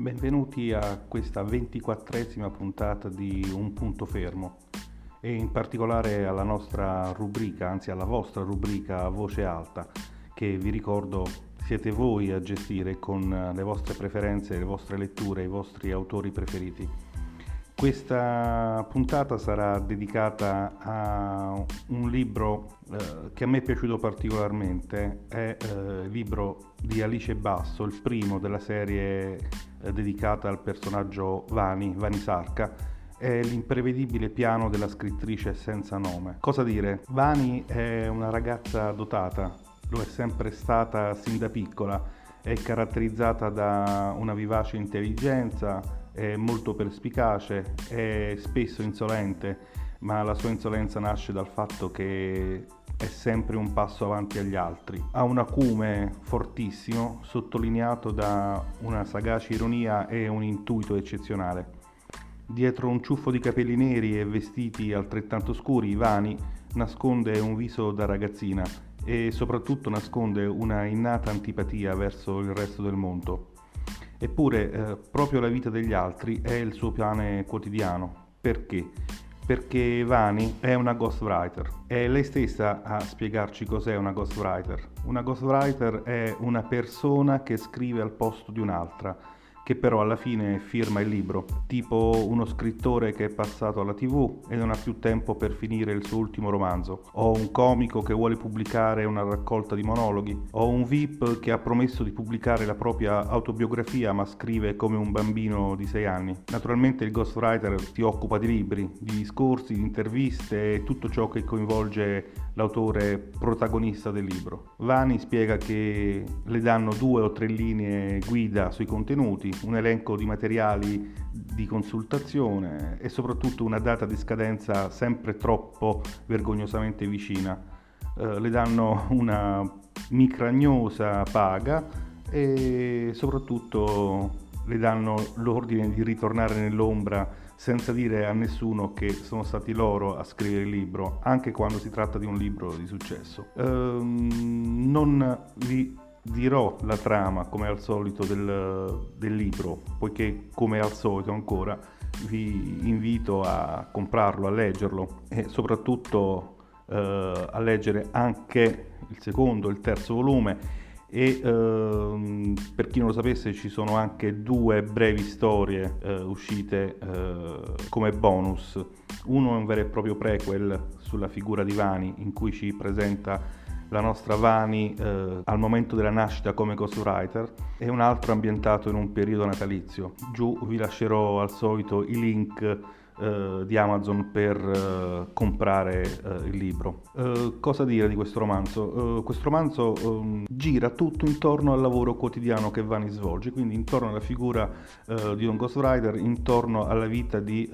Benvenuti a questa ventiquattresima puntata di Un punto fermo e in particolare alla nostra rubrica, anzi alla vostra rubrica Voce Alta, che vi ricordo siete voi a gestire con le vostre preferenze, le vostre letture, i vostri autori preferiti. Questa puntata sarà dedicata a un libro eh, che a me è piaciuto particolarmente, è eh, il libro di Alice Basso, il primo della serie eh, dedicata al personaggio Vani, Vani Sarka, è l'imprevedibile piano della scrittrice senza nome. Cosa dire? Vani è una ragazza dotata, lo è sempre stata sin da piccola, è caratterizzata da una vivace intelligenza, è molto perspicace, è spesso insolente, ma la sua insolenza nasce dal fatto che è sempre un passo avanti agli altri. Ha un acume fortissimo, sottolineato da una sagace ironia e un intuito eccezionale. Dietro un ciuffo di capelli neri e vestiti altrettanto scuri, vani, nasconde un viso da ragazzina e soprattutto nasconde una innata antipatia verso il resto del mondo. Eppure eh, proprio la vita degli altri è il suo pane quotidiano. Perché? Perché Vani è una ghostwriter. È lei stessa a spiegarci cos'è una ghostwriter. Una ghostwriter è una persona che scrive al posto di un'altra che però alla fine firma il libro, tipo uno scrittore che è passato alla tv e non ha più tempo per finire il suo ultimo romanzo, o un comico che vuole pubblicare una raccolta di monologhi, o un VIP che ha promesso di pubblicare la propria autobiografia ma scrive come un bambino di 6 anni. Naturalmente il ghostwriter si occupa di libri, di discorsi, di interviste e tutto ciò che coinvolge l'autore protagonista del libro. Vani spiega che le danno due o tre linee guida sui contenuti, un elenco di materiali di consultazione e soprattutto una data di scadenza sempre troppo vergognosamente vicina. Eh, le danno una micragnosa paga e soprattutto le danno l'ordine di ritornare nell'ombra senza dire a nessuno che sono stati loro a scrivere il libro, anche quando si tratta di un libro di successo. Ehm, non vi dirò la trama come al solito del, del libro, poiché come al solito ancora vi invito a comprarlo, a leggerlo e soprattutto eh, a leggere anche il secondo il terzo volume e ehm, per chi non lo sapesse ci sono anche due brevi storie eh, uscite eh, come bonus. Uno è un vero e proprio prequel sulla figura di Vani in cui ci presenta la nostra Vani eh, al momento della nascita come ghostwriter e un altro ambientato in un periodo natalizio. Giù vi lascerò al solito i link eh, di Amazon per eh, comprare eh, il libro. Eh, cosa dire di questo romanzo? Questo romanzo ehm, gira tutto intorno al lavoro quotidiano che Vani svolge, quindi intorno alla figura di un ghostwriter, intorno alla vita di,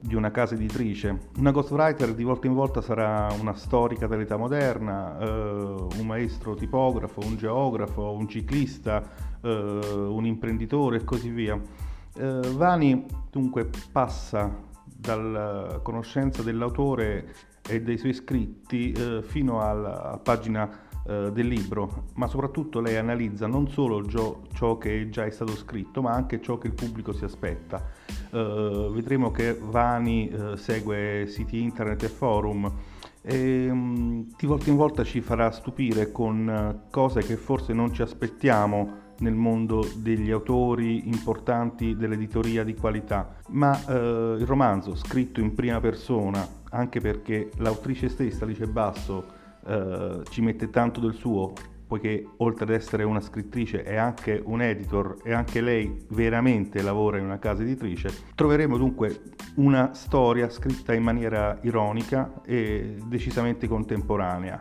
di, una casa editrice. Una ghostwriter di volta in volta sarà una storica dell'età moderna, un maestro tipografo, un geografo, un ciclista, un imprenditore e così via. Vani dunque passa dalla conoscenza dell'autore e dei suoi scritti eh, fino alla pagina eh, del libro, ma soprattutto lei analizza non solo ciò, ciò, che già è stato scritto, ma anche ciò che il pubblico si aspetta. Eh, vedremo che Vani eh, segue siti internet e forum e mm, di volta in volta ci farà stupire con eh, cose che forse non ci aspettiamo nel mondo degli autori importanti dell'editoria di qualità, ma eh, il romanzo scritto in prima persona, anche perché l'autrice stessa, Alice Basso, eh, ci mette tanto del suo, poiché oltre ad essere una scrittrice è anche un editor e anche lei veramente lavora in una casa editrice, troveremo dunque una storia scritta in maniera ironica e decisamente contemporanea.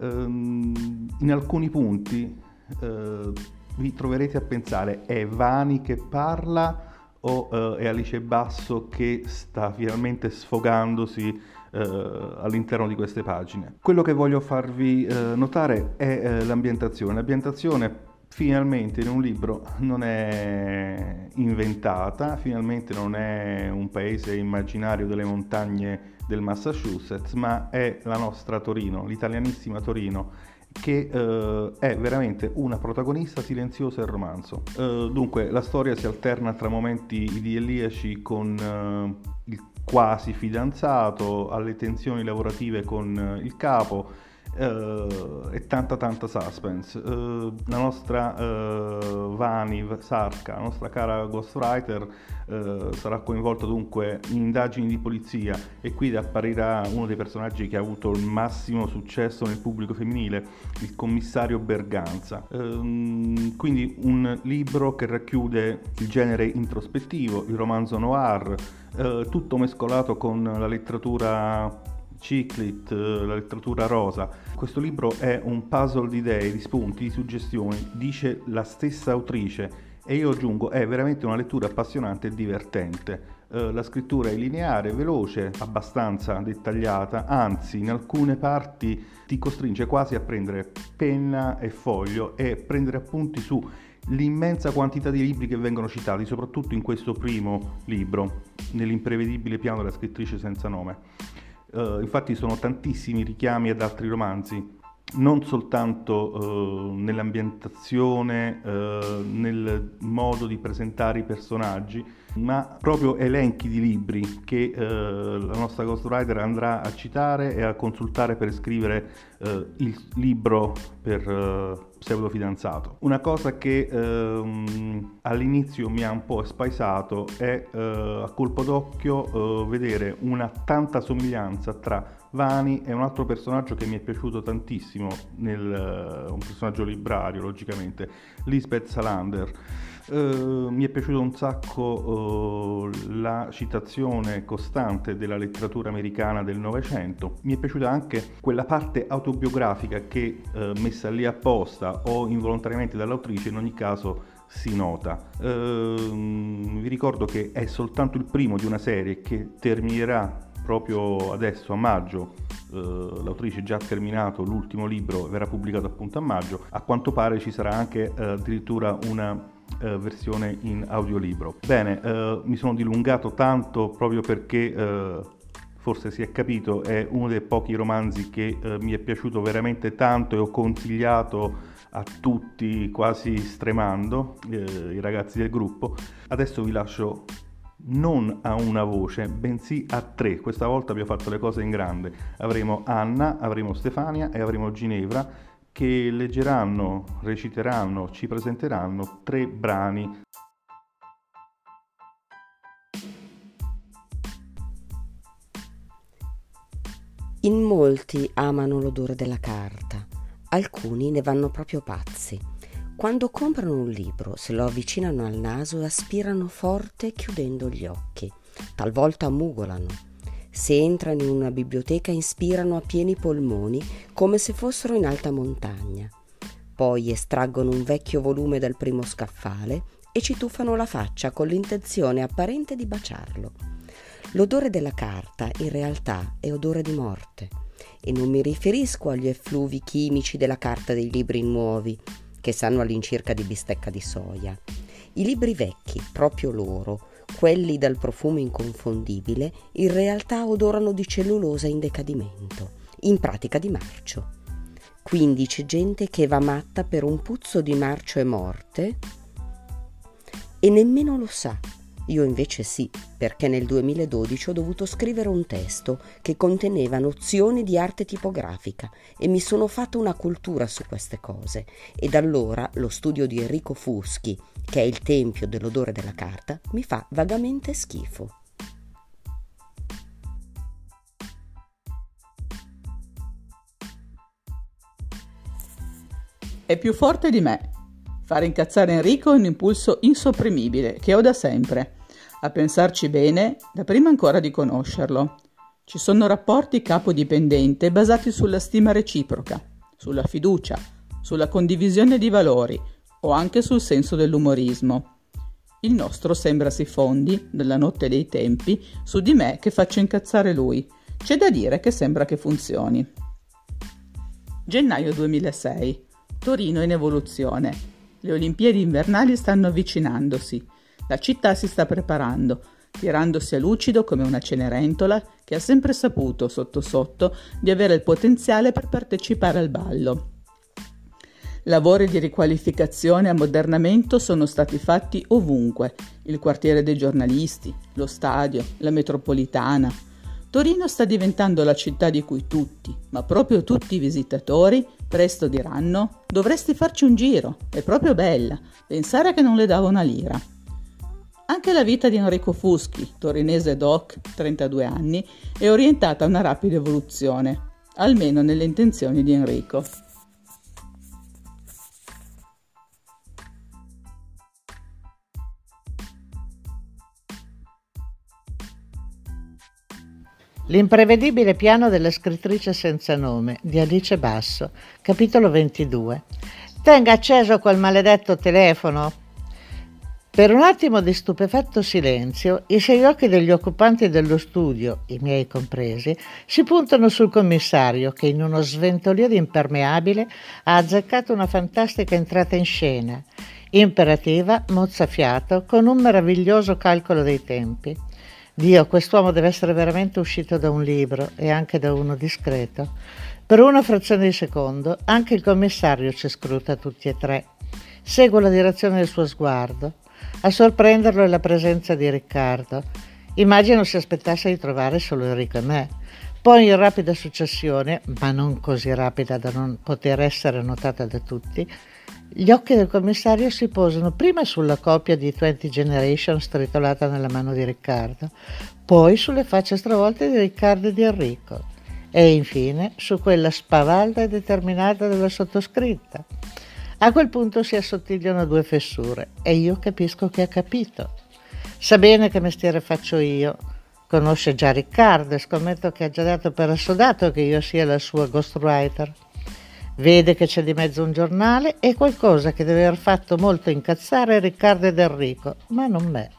Ehm, in alcuni punti eh, vi troverete a pensare è Vani che parla o uh, è Alice Basso che sta finalmente sfogandosi uh, all'interno di queste pagine. Quello che voglio farvi uh, notare è l'ambientazione. L'ambientazione finalmente in un libro non è inventata, finalmente non è un paese immaginario delle montagne del Massachusetts, ma è la nostra Torino, l'italianissima Torino che eh, è veramente una protagonista silenziosa e romanzo. Eh, dunque, la storia si alterna tra momenti idilliaci con eh, il quasi fidanzato, alle tensioni lavorative con eh, il capo Uh, e tanta tanta suspense. Uh, la nostra uh, Vani Sarka, la nostra cara ghostwriter, sarà coinvolta dunque in indagini di polizia e qui apparirà uno dei personaggi che ha avuto il massimo successo nel pubblico femminile, il commissario Berganza. Ehm, quindi un libro che racchiude il genere introspettivo, il romanzo noir, tutto mescolato con la letteratura Ciclit, eh, la letteratura rosa. Questo libro è un puzzle di idee, di spunti, di suggestioni, dice la stessa autrice e io aggiungo è veramente una lettura appassionante e divertente. Uh, la scrittura è lineare, veloce, abbastanza dettagliata, anzi in alcune parti ti costringe quasi a prendere penna e foglio e prendere appunti su l'immensa quantità di libri che vengono citati, soprattutto in questo primo libro, nell'imprevedibile piano della scrittrice senza nome. Uh, infatti sono tantissimi richiami ad altri romanzi, non soltanto uh, nell'ambientazione, uh, nel modo di presentare i personaggi, ma proprio elenchi di libri che la nostra ghostwriter andrà a citare e a consultare per scrivere il libro per pseudo fidanzato. Una cosa che ehm, all'inizio mi ha un po' spaesato è eh, a colpo d'occhio eh, vedere una tanta somiglianza tra Vani e un altro personaggio che mi è piaciuto tantissimo, nel, un personaggio librario logicamente, Lisbeth Salander. Uh, mi è piaciuto un sacco uh, la citazione costante della letteratura americana del Novecento. Mi è piaciuta anche quella parte autobiografica che, uh, messa lì apposta o involontariamente dall'autrice, in ogni caso si nota. Ehm, vi ricordo che è soltanto il primo di una serie che terminerà proprio adesso a maggio l'autrice ha già terminato l'ultimo libro, verrà pubblicato appunto a maggio, a quanto pare ci sarà anche addirittura una eh, versione in audiolibro. Bene, eh, mi sono dilungato tanto proprio perché eh, forse si è capito, è uno dei pochi romanzi che eh, mi è piaciuto veramente tanto e ho consigliato a tutti quasi stremando, eh, i ragazzi del gruppo. Adesso vi lascio non a una voce, bensì a tre. Questa volta abbiamo fatto le cose in grande. Avremo Anna, avremo Stefania e avremo Ginevra che leggeranno, reciteranno, ci presenteranno tre brani. In molti amano l'odore della carta, alcuni ne vanno proprio pazzi. Quando comprano un libro, se lo avvicinano al naso e aspirano forte chiudendo gli occhi. Talvolta mugolano se entrano in una biblioteca inspirano a pieni polmoni come se fossero in alta montagna. Poi estraggono un vecchio volume dal primo scaffale e ci tuffano la faccia con l'intenzione apparente di baciarlo. L'odore della carta in realtà è odore di morte e non mi riferisco agli effluvi chimici della carta dei libri nuovi, che sanno all'incirca di bistecca di soia. I libri vecchi, proprio loro, quelli dal profumo inconfondibile, in realtà odorano di cellulosa in decadimento, in pratica di marcio. Quindi c'è gente che va matta per un puzzo di marcio e morte e nemmeno lo sa io invece sì, perché nel 2012 ho dovuto scrivere un testo che conteneva nozioni di arte tipografica e mi sono fatta una cultura su queste cose. E da allora lo studio di Enrico Fuschi, che è il tempio dell'odore della carta, mi fa vagamente schifo. È più forte di me, Fare incazzare Enrico è un impulso insopprimibile che ho da sempre. A pensarci bene, da prima ancora di conoscerlo. Ci sono rapporti capo-dipendente basati sulla stima reciproca, sulla fiducia, sulla condivisione di valori o anche sul senso dell'umorismo. Il nostro sembra si fondi, nella notte dei tempi, su di me che faccio incazzare lui. C'è da dire che sembra che funzioni. Gennaio 2006. Torino in evoluzione. Le Olimpiadi invernali stanno avvicinandosi. La città si sta preparando, tirandosi a lucido come una cenerentola che ha sempre saputo, sotto sotto, di avere il potenziale per partecipare al ballo. Lavori di riqualificazione e ammodernamento sono stati fatti ovunque, il quartiere dei giornalisti, lo stadio, la metropolitana. Torino sta diventando la città di cui tutti, ma proprio tutti i visitatori, presto diranno dovresti farci un giro, è proprio bella, pensare che non le dava una lira. Anche la vita di Enrico Fuschi, torinese doc, 32 anni, è orientata a una rapida evoluzione, almeno nelle intenzioni di Enrico. L'imprevedibile piano della scrittrice senza nome di Alice Basso, capitolo 22. Tenga acceso quel maledetto telefono. Per un attimo di stupefatto silenzio, i sei occhi degli occupanti dello studio, i miei compresi, si puntano sul commissario che in uno sventolio di impermeabile ha azzeccato una fantastica entrata in scena, imperativa, mozzafiato, con un meraviglioso calcolo dei tempi. Dio, quest'uomo deve essere veramente uscito da un libro e anche da uno discreto. Per una frazione di secondo anche il commissario ci scruta tutti e tre. Seguo la direzione del suo sguardo. A sorprenderlo è la presenza di Riccardo. Immagino si aspettasse di trovare solo Enrico e me. Poi in rapida successione, ma non così rapida da non poter essere notata da tutti, gli occhi del commissario si posano prima sulla coppia di 20 Generation stritolata nella mano di Riccardo, poi sulle facce stravolte di Riccardo e di Enrico e infine su quella spavalda e determinata della sottoscritta. A quel punto si assottigliano due fessure e io capisco che ha capito. Sa bene che mestiere faccio io, conosce già Riccardo e scommetto che ha già dato per assodato che io sia la sua ghostwriter. Vede che c'è di mezzo un giornale e qualcosa che deve aver fatto molto incazzare Riccardo ed Enrico, ma non me.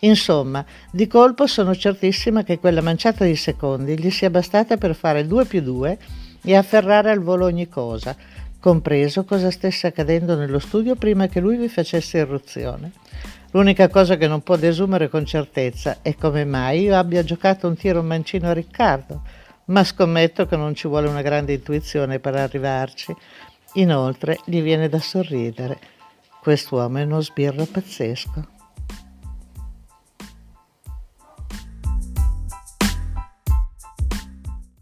Insomma, di colpo sono certissima che quella manciata di secondi gli sia bastata per fare due più due e afferrare al volo ogni cosa, compreso cosa stesse accadendo nello studio prima che lui vi facesse irruzione. L'unica cosa che non può desumere con certezza è come mai io abbia giocato un tiro mancino a Riccardo, ma scommetto che non ci vuole una grande intuizione per arrivarci. Inoltre gli viene da sorridere. Quest'uomo è uno sbirro pazzesco.